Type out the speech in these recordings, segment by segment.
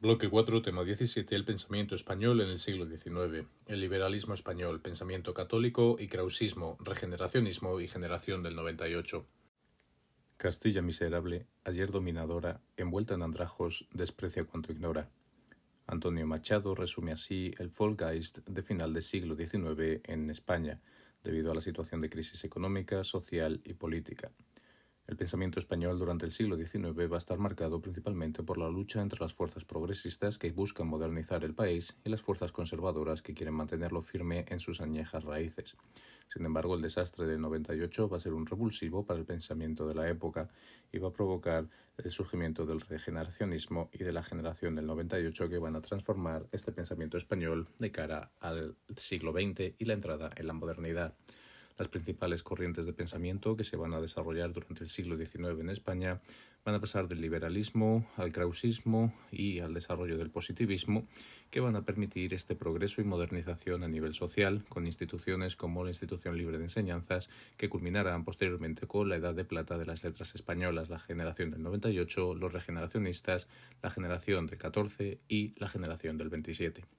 Bloque 4, tema 17, el pensamiento español en el siglo XIX, el liberalismo español, pensamiento católico y krausismo, regeneracionismo y generación del 98. Castilla miserable, ayer dominadora, envuelta en andrajos, desprecia cuanto ignora. Antonio Machado resume así el Volksgeist de final del siglo XIX en España, debido a la situación de crisis económica, social y política. El pensamiento español durante el siglo XIX va a estar marcado principalmente por la lucha entre las fuerzas progresistas que buscan modernizar el país y las fuerzas conservadoras que quieren mantenerlo firme en sus añejas raíces. Sin embargo, el desastre del 98 va a ser un revulsivo para el pensamiento de la época y va a provocar el surgimiento del regeneracionismo y de la generación del 98 que van a transformar este pensamiento español de cara al siglo XX y la entrada en la modernidad. Las principales corrientes de pensamiento que se van a desarrollar durante el siglo XIX en España van a pasar del liberalismo al krausismo y al desarrollo del positivismo, que van a permitir este progreso y modernización a nivel social, con instituciones como la Institución Libre de Enseñanzas, que culminarán posteriormente con la Edad de Plata de las letras españolas, la generación del 98, los regeneracionistas, la generación del 14 y la generación del 27.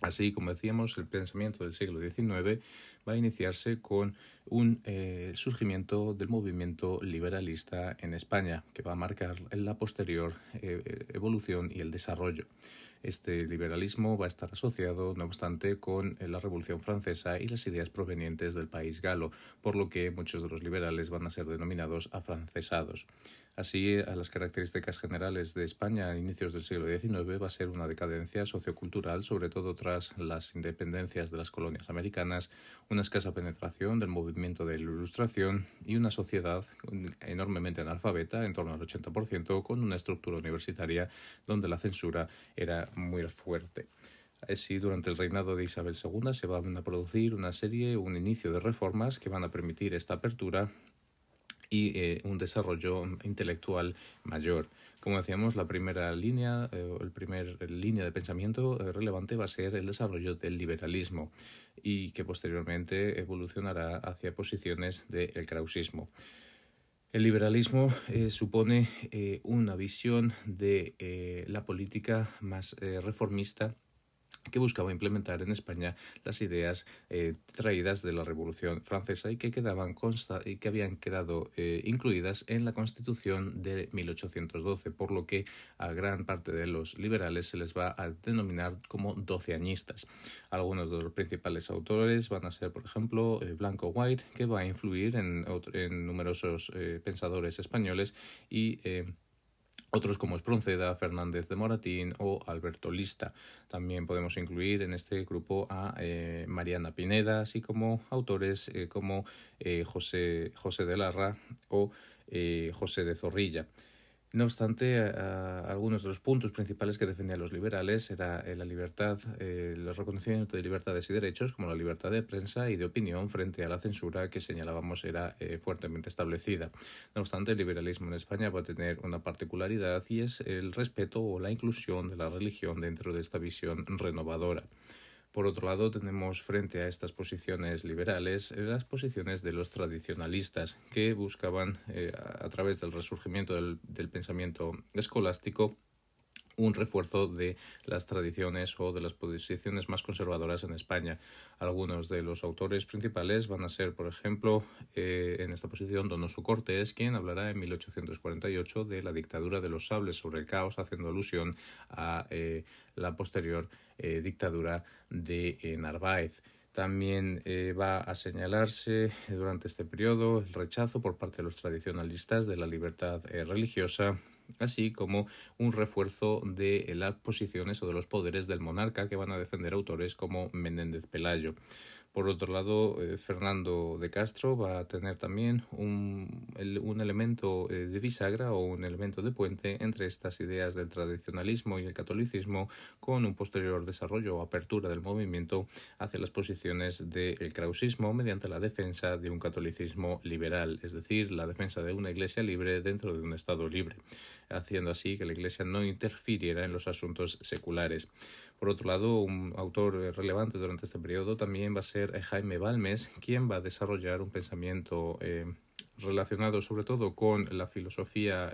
Así, como decíamos, el pensamiento del siglo XIX va a iniciarse con un eh, surgimiento del movimiento liberalista en España, que va a marcar la posterior eh, evolución y el desarrollo. Este liberalismo va a estar asociado, no obstante, con la Revolución Francesa y las ideas provenientes del país galo, por lo que muchos de los liberales van a ser denominados afrancesados. Así, a las características generales de España a inicios del siglo XIX va a ser una decadencia sociocultural, sobre todo tras las independencias de las colonias americanas, una escasa penetración del movimiento de la Ilustración y una sociedad enormemente analfabeta, en torno al 80%, con una estructura universitaria donde la censura era muy fuerte. Así, durante el reinado de Isabel II se van a producir una serie, un inicio de reformas que van a permitir esta apertura y eh, un desarrollo intelectual mayor. Como decíamos, la primera línea, eh, el primer línea de pensamiento eh, relevante va a ser el desarrollo del liberalismo y que posteriormente evolucionará hacia posiciones del krausismo. El liberalismo supone una visión de la política más reformista que buscaba implementar en España las ideas eh, traídas de la Revolución Francesa y que, quedaban consta y que habían quedado eh, incluidas en la Constitución de 1812, por lo que a gran parte de los liberales se les va a denominar como doceañistas. Algunos de los principales autores van a ser, por ejemplo, eh, Blanco White, que va a influir en, en numerosos pensadores españoles y otros como Espronceda, Fernández de Moratín o Alberto Lista. También podemos incluir en este grupo a eh, Mariana Pineda, así como autores eh, como eh, José, José de Larra o José de Zorrilla. No obstante, algunos de los puntos principales que defendían los liberales era eh, la libertad, eh, el reconocimiento de libertades y derechos, como la libertad de prensa y de opinión frente a la censura que señalábamos era eh, fuertemente establecida. No obstante, el liberalismo en España va a tener una particularidad y es el respeto o la inclusión de la religión dentro de esta visión renovadora. Por otro lado, tenemos frente a estas posiciones liberales las posiciones de los tradicionalistas, que buscaban, eh, a través del resurgimiento del, del pensamiento escolástico, un refuerzo de las tradiciones o de las posiciones más conservadoras en España. Algunos de los autores principales van a ser, por ejemplo, eh, en esta posición Donoso Cortés, quien hablará en 1848 de la dictadura de los sables sobre el caos, haciendo alusión a eh, la posterior eh, dictadura de Narváez. También va a señalarse durante este periodo el rechazo por parte de los tradicionalistas de la libertad religiosa así como un refuerzo de las posiciones o de los poderes del monarca que van a defender autores como Menéndez Pelayo. Por otro lado, eh, Fernando de Castro va a tener también un, un elemento eh, de bisagra o un elemento de puente entre estas ideas del tradicionalismo y el catolicismo con un posterior desarrollo o apertura del movimiento hacia las posiciones del krausismo mediante la defensa de un catolicismo liberal, es decir, la defensa de una iglesia libre dentro de un Estado libre, haciendo así que la iglesia no interfiriera en los asuntos seculares. Por otro lado, un autor eh, relevante durante este periodo también va a ser eh, Jaime Balmes, quien va a desarrollar un pensamiento eh, relacionado sobre todo con la filosofía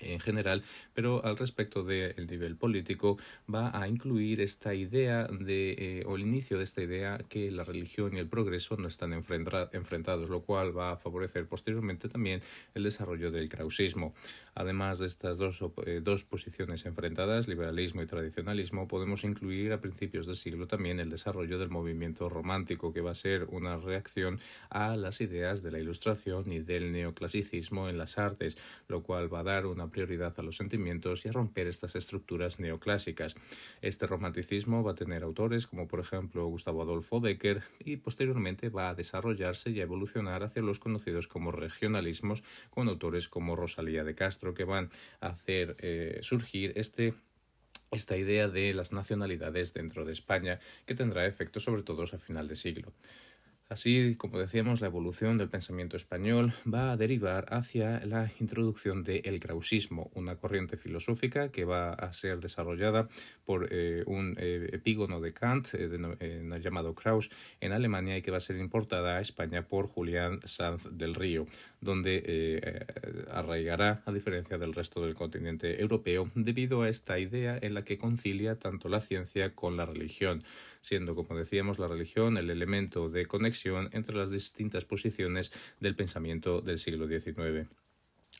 en general, pero al respecto del nivel político va a incluir esta idea de, o el inicio de esta idea que la religión y el progreso no están enfrentados, lo cual va a favorecer posteriormente también el desarrollo del krausismo. Además de estas dos, eh, dos posiciones enfrentadas, liberalismo y tradicionalismo, podemos incluir a principios del siglo también el desarrollo del movimiento romántico, que va a ser una reacción a las ideas de la ilustración y del neoclasicismo en las artes, lo cual va a dar una prioridad a los sentimientos y a romper estas estructuras neoclásicas. Este romanticismo va a tener autores como por ejemplo Gustavo Adolfo Becker y posteriormente va a desarrollarse y a evolucionar hacia los conocidos como regionalismos con autores como Rosalía de Castro que van a hacer eh, surgir este esta idea de las nacionalidades dentro de España que tendrá efectos sobre todo a final de siglo. Así, como decíamos, la evolución del pensamiento español va a derivar hacia la introducción del krausismo, una corriente filosófica que va a ser desarrollada por eh, un eh, epígono de Kant eh, llamado Kraus en Alemania y que va a ser importada a España por Julián Sanz del Río, donde arraigará a diferencia del resto del continente europeo debido a esta idea en la que concilia tanto la ciencia con la religión siendo, como decíamos, la religión el elemento de conexión entre las distintas posiciones del pensamiento del siglo XIX.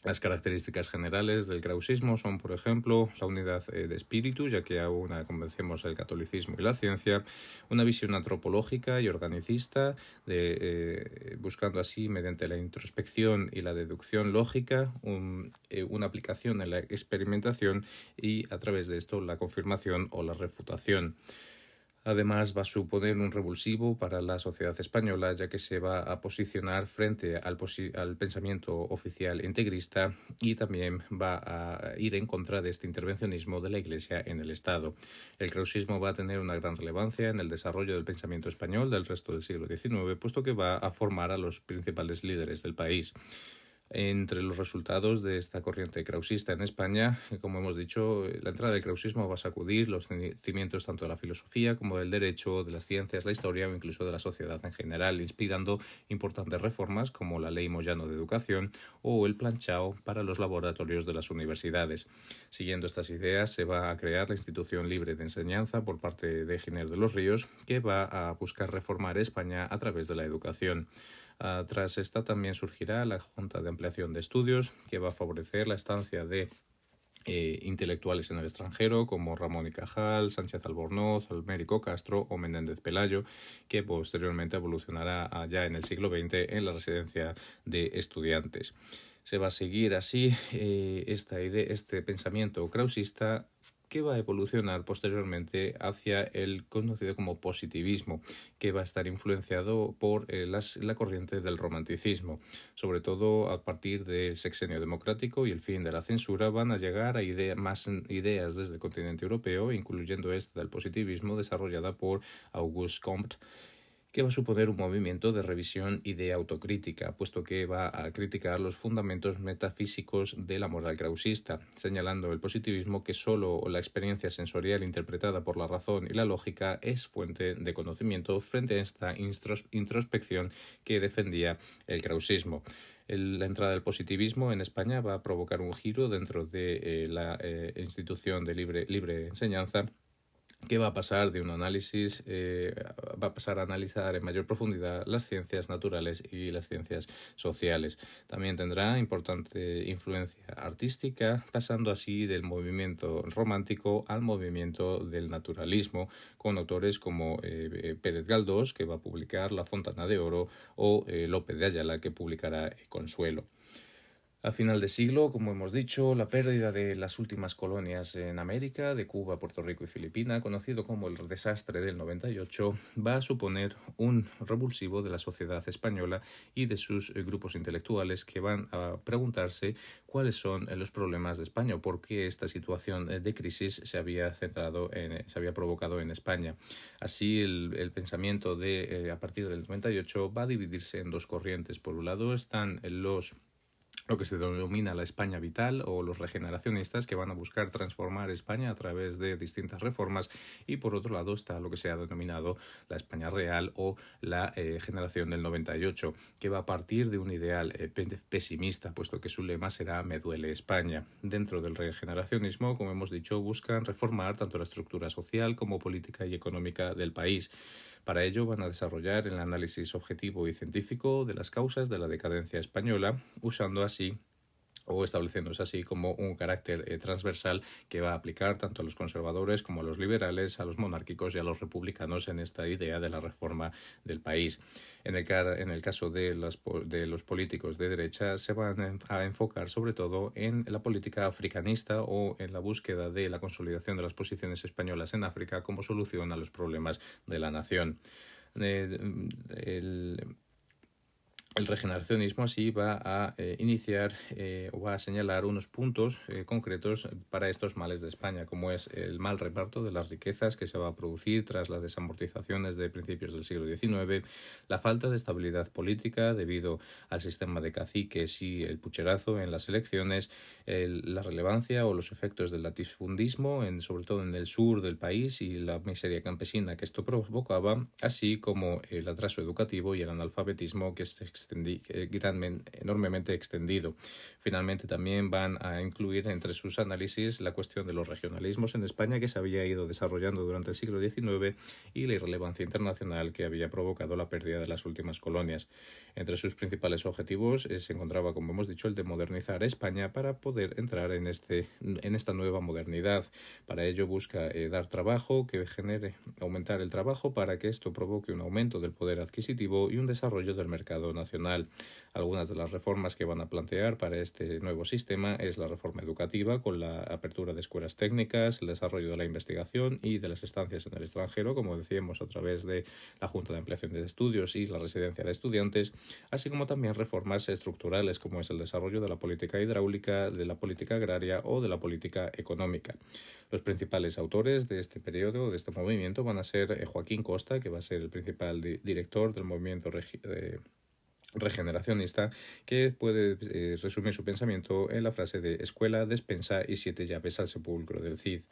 Las características generales del krausismo son, por ejemplo, la unidad eh, de espíritu, ya que aún convencemos el catolicismo y la ciencia, una visión antropológica y organicista, eh, buscando así, mediante la introspección y la deducción lógica, eh, una aplicación en la experimentación y, a través de esto, la confirmación o la refutación. Además, va a suponer un revulsivo para la sociedad española, ya que se va a posicionar frente al, pensamiento oficial integrista y también va a ir en contra de este intervencionismo de la Iglesia en el Estado. El krausismo va a tener una gran relevancia en el desarrollo del pensamiento español del resto del siglo XIX, puesto que va a formar a los principales líderes del país. Entre los resultados de esta corriente krausista en España, como hemos dicho, la entrada del krausismo va a sacudir los cimientos tanto de la filosofía como del derecho, de las ciencias, la historia o incluso de la sociedad en general, inspirando importantes reformas como la Ley Moyano de Educación o el planchao para los laboratorios de las universidades. Siguiendo estas ideas, se va a crear la Institución Libre de Enseñanza por parte de Giner de los Ríos, que va a buscar reformar España a través de la educación. Ah, tras esta también surgirá la Junta de Ampliación de Estudios, que va a favorecer la estancia de eh, intelectuales en el extranjero como Ramón y Cajal, Sánchez Albornoz, Almérico Castro o Menéndez Pelayo, que posteriormente evolucionará ya en el siglo XX en la residencia de estudiantes. Se va a seguir así eh, esta idea, este pensamiento krausista que va a evolucionar posteriormente hacia el conocido como positivismo, que va a estar influenciado por eh, la corriente del romanticismo. Sobre todo a partir del sexenio democrático y el fin de la censura van a llegar a más ideas desde el continente europeo, incluyendo esta del positivismo desarrollada por Auguste Comte que va a suponer un movimiento de revisión y de autocrítica, puesto que va a criticar los fundamentos metafísicos de la moral krausista, señalando el positivismo que sólo la experiencia sensorial interpretada por la razón y la lógica es fuente de conocimiento frente a esta introspección que defendía el krausismo. la entrada del positivismo en España va a provocar un giro dentro de eh, la eh, institución de libre enseñanza que va a pasar de un análisis, eh, va a pasar a analizar en mayor profundidad las ciencias naturales y las ciencias sociales. También tendrá importante influencia artística, pasando así del movimiento romántico al movimiento del naturalismo, con autores como eh, eh, Pérez Galdós, que va a publicar La Fontana de Oro, o López de Ayala, que publicará Consuelo. A final de siglo, como hemos dicho, la pérdida de las últimas colonias en América, de Cuba, Puerto Rico y Filipinas, conocido como el desastre del 98, va a suponer un revulsivo de la sociedad española y de sus eh, grupos intelectuales que van a preguntarse cuáles son eh, los problemas de España por qué esta situación eh, de crisis se había centrado en, se había provocado en España. Así, el, pensamiento de a partir del 98 va a dividirse en dos corrientes. Por un lado están los lo que se denomina la España vital o los regeneracionistas que van a buscar transformar España a través de distintas reformas y por otro lado está lo que se ha denominado la España real o la eh, generación del 98 que va a partir de un ideal eh, pesimista puesto que su lema será me duele España. Dentro del regeneracionismo, como hemos dicho, buscan reformar tanto la estructura social como política y económica del país. Para ello van a desarrollar el análisis objetivo y científico de las causas de la decadencia española, usando así o estableciéndose así como un carácter eh, transversal que va a aplicar tanto a los conservadores como a los liberales, a los monárquicos y a los republicanos en esta idea de la reforma del país. En el, en el caso de, de los políticos de derecha se van a enfocar sobre todo en la política africanista o en la búsqueda de la consolidación de las posiciones españolas en África como solución a los problemas de la nación. Eh, el, el regeneracionismo así va a eh, iniciar eh, o va a señalar unos puntos eh, concretos para estos males de España, como es el mal reparto de las riquezas que se va a producir tras las desamortizaciones de principios del siglo XIX, la falta de estabilidad política debido al sistema de caciques y el pucherazo en las elecciones, la relevancia o los efectos del latifundismo, sobre todo en el sur del país y la miseria campesina que esto provocaba, así como el atraso educativo y el analfabetismo que se enormemente extendido. Finalmente también van a incluir entre sus análisis la cuestión de los regionalismos en España que se había ido desarrollando durante el siglo XIX y la irrelevancia internacional que había provocado la pérdida de las últimas colonias. Entre sus principales objetivos eh, se encontraba, como hemos dicho, el de modernizar España para poder entrar en, este, en esta nueva modernidad. Para ello busca eh, dar trabajo que genere, aumentar el trabajo para que esto provoque un aumento del poder adquisitivo y un desarrollo del mercado nacional. Algunas de las reformas que van a plantear para este nuevo sistema es la reforma educativa con la apertura de escuelas técnicas, el desarrollo de la investigación y de las estancias en el extranjero, como decíamos, a través de la Junta de Ampliación de Estudios y la residencia de estudiantes, así como también reformas estructurales como es el desarrollo de la política hidráulica, de la política agraria o de la política económica. Los principales autores de este periodo, de este movimiento, van a ser eh, Joaquín Costa, que va a ser el principal director del movimiento eh, regeneracionista que puede eh, resumir su pensamiento en la frase de escuela, despensa y siete llaves al sepulcro del Cid.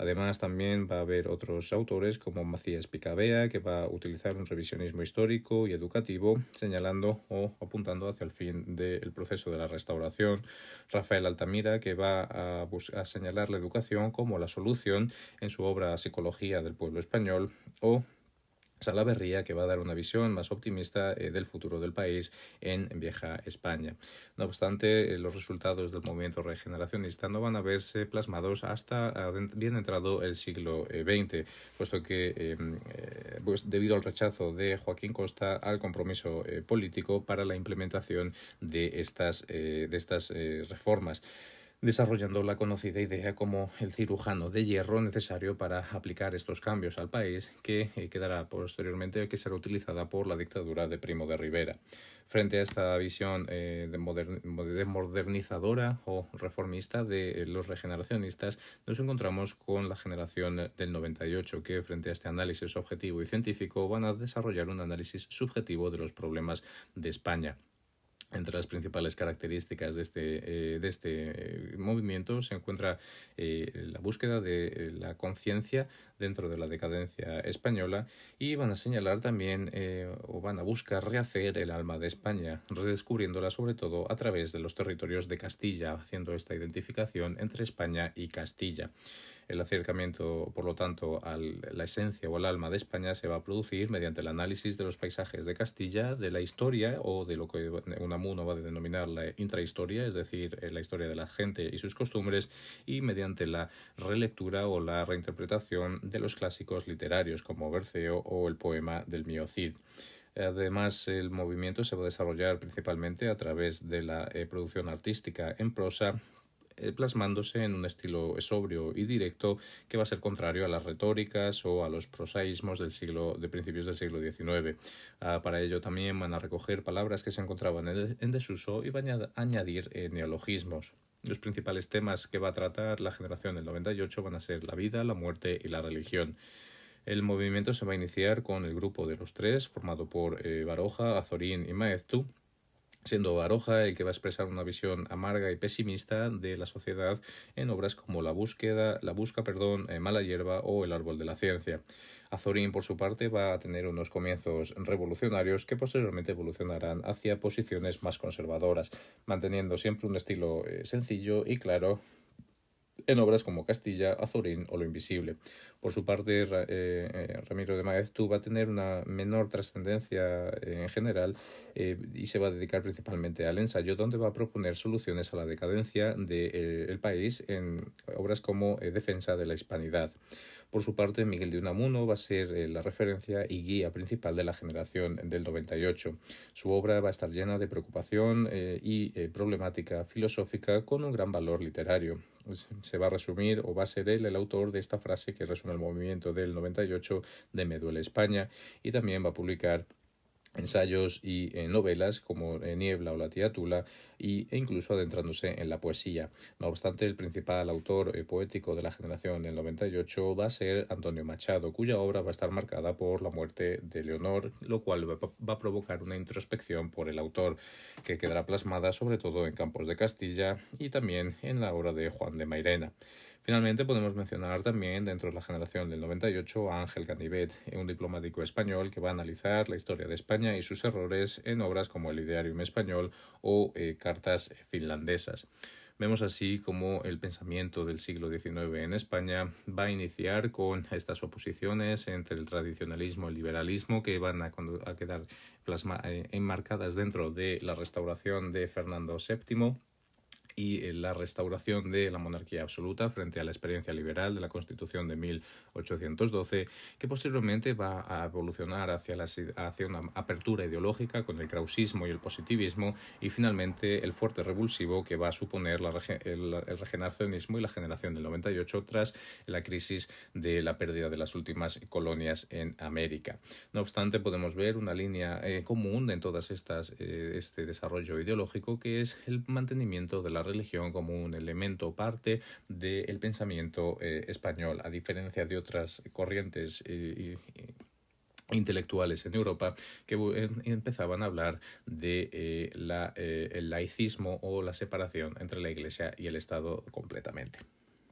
Además, también va a haber otros autores como Macías Picabea, que va a utilizar un revisionismo histórico y educativo, señalando o apuntando hacia el fin del proceso de la restauración. Rafael Altamira, que va a, a señalar la educación como la solución en su obra Psicología del pueblo español, o Salaverría, que va a dar una visión más optimista eh, del futuro del país en Vieja España. No obstante, eh, los resultados del movimiento regeneracionista no van a verse plasmados hasta bien entrado el siglo XX, eh, puesto que pues debido al rechazo de Joaquín Costa al compromiso político para la implementación de estas, de estas reformas desarrollando la conocida idea como el cirujano de hierro necesario para aplicar estos cambios al país, que eh, quedará posteriormente que será utilizada por la dictadura de Primo de Rivera. Frente a esta visión eh, de, modernizadora o reformista de eh, los regeneracionistas, nos encontramos con la generación del 98, que frente a este análisis objetivo y científico van a desarrollar un análisis subjetivo de los problemas de España. Entre las principales características de este, eh, de este eh, movimiento se encuentra eh, la búsqueda de la conciencia dentro de la decadencia española y van a señalar también o van a buscar rehacer el alma de España, redescubriéndola sobre todo a través de los territorios de Castilla, haciendo esta identificación entre España y Castilla. El acercamiento, por lo tanto, a la esencia o al alma de España se va a producir mediante el análisis de los paisajes de Castilla, de la historia o de lo que Unamuno va a denominar la intrahistoria, es decir, eh, la historia de la gente y sus costumbres, y mediante la relectura o la reinterpretación de los clásicos literarios como Berceo o el poema del Mío Cid. Además, el movimiento se va a desarrollar principalmente a través de la eh, producción artística en prosa, plasmándose en un estilo sobrio y directo que va a ser contrario a las retóricas o a los prosaísmos del siglo, de principios del siglo XIX. Ah, para ello también van a recoger palabras que se encontraban en, desuso y van a añadir eh, neologismos. Los principales temas que va a tratar la generación del 98 van a ser la vida, la muerte y la religión. El movimiento se va a iniciar con el grupo de los tres, formado por eh, Baroja, Azorín y Maeztu, siendo Baroja el que va a expresar una visión amarga y pesimista de la sociedad en obras como La búsqueda, La busca, perdón, eh, Mala hierba o El árbol de la ciencia. Azorín, por su parte, va a tener unos comienzos revolucionarios que posteriormente evolucionarán hacia posiciones más conservadoras, manteniendo siempre un estilo eh, sencillo y claro en obras como Castilla, Azorín o Lo Invisible. Por su parte, eh, eh, Ramiro de Maeztu va a tener una menor trascendencia eh, en general y se va a dedicar principalmente al ensayo, donde va a proponer soluciones a la decadencia del país en obras como Defensa de la Hispanidad. Por su parte, Miguel de Unamuno va a ser la referencia y guía principal de la generación del 98. Su obra va a estar llena de preocupación y problemática filosófica con un gran valor literario. Se va a resumir o va a ser él el autor de esta frase que resume el movimiento del 98 de Me España y también va a publicar ensayos y eh, novelas como eh, Niebla o La tía Tula y, e incluso adentrándose en la poesía. No obstante, el principal autor eh, poético de la generación del 98 va a ser Antonio Machado, cuya obra va a estar marcada por la muerte de Leonor, lo cual va, va a provocar una introspección por el autor que quedará plasmada sobre todo en Campos de Castilla y también en la obra de Juan de Mairena. Finalmente podemos mencionar también dentro de la generación del 98 a Ángel Ganivet, un diplomático español que va a analizar la historia de España y sus errores en obras como El Idearium Español o eh, Cartas Finlandesas. Vemos así como el pensamiento del siglo XIX en España va a iniciar con estas oposiciones entre el tradicionalismo y el liberalismo que van a, quedar eh, enmarcadas dentro de la restauración de Fernando VII y eh, la restauración de la monarquía absoluta frente a la experiencia liberal de la Constitución de 1812, que posteriormente va a evolucionar hacia, hacia una apertura ideológica con el krausismo y el positivismo y finalmente el fuerte revulsivo que va a suponer el, el, regeneracionismo y la generación del 98 tras la crisis de la pérdida de las últimas colonias en América. No obstante, podemos ver una línea eh, común en todas estas eh, este desarrollo ideológico que es el mantenimiento de la religión como un elemento parte del pensamiento eh, español, a diferencia de otras corrientes eh, intelectuales en Europa que empezaban a hablar de eh, la, laicismo o la separación entre la Iglesia y el Estado completamente.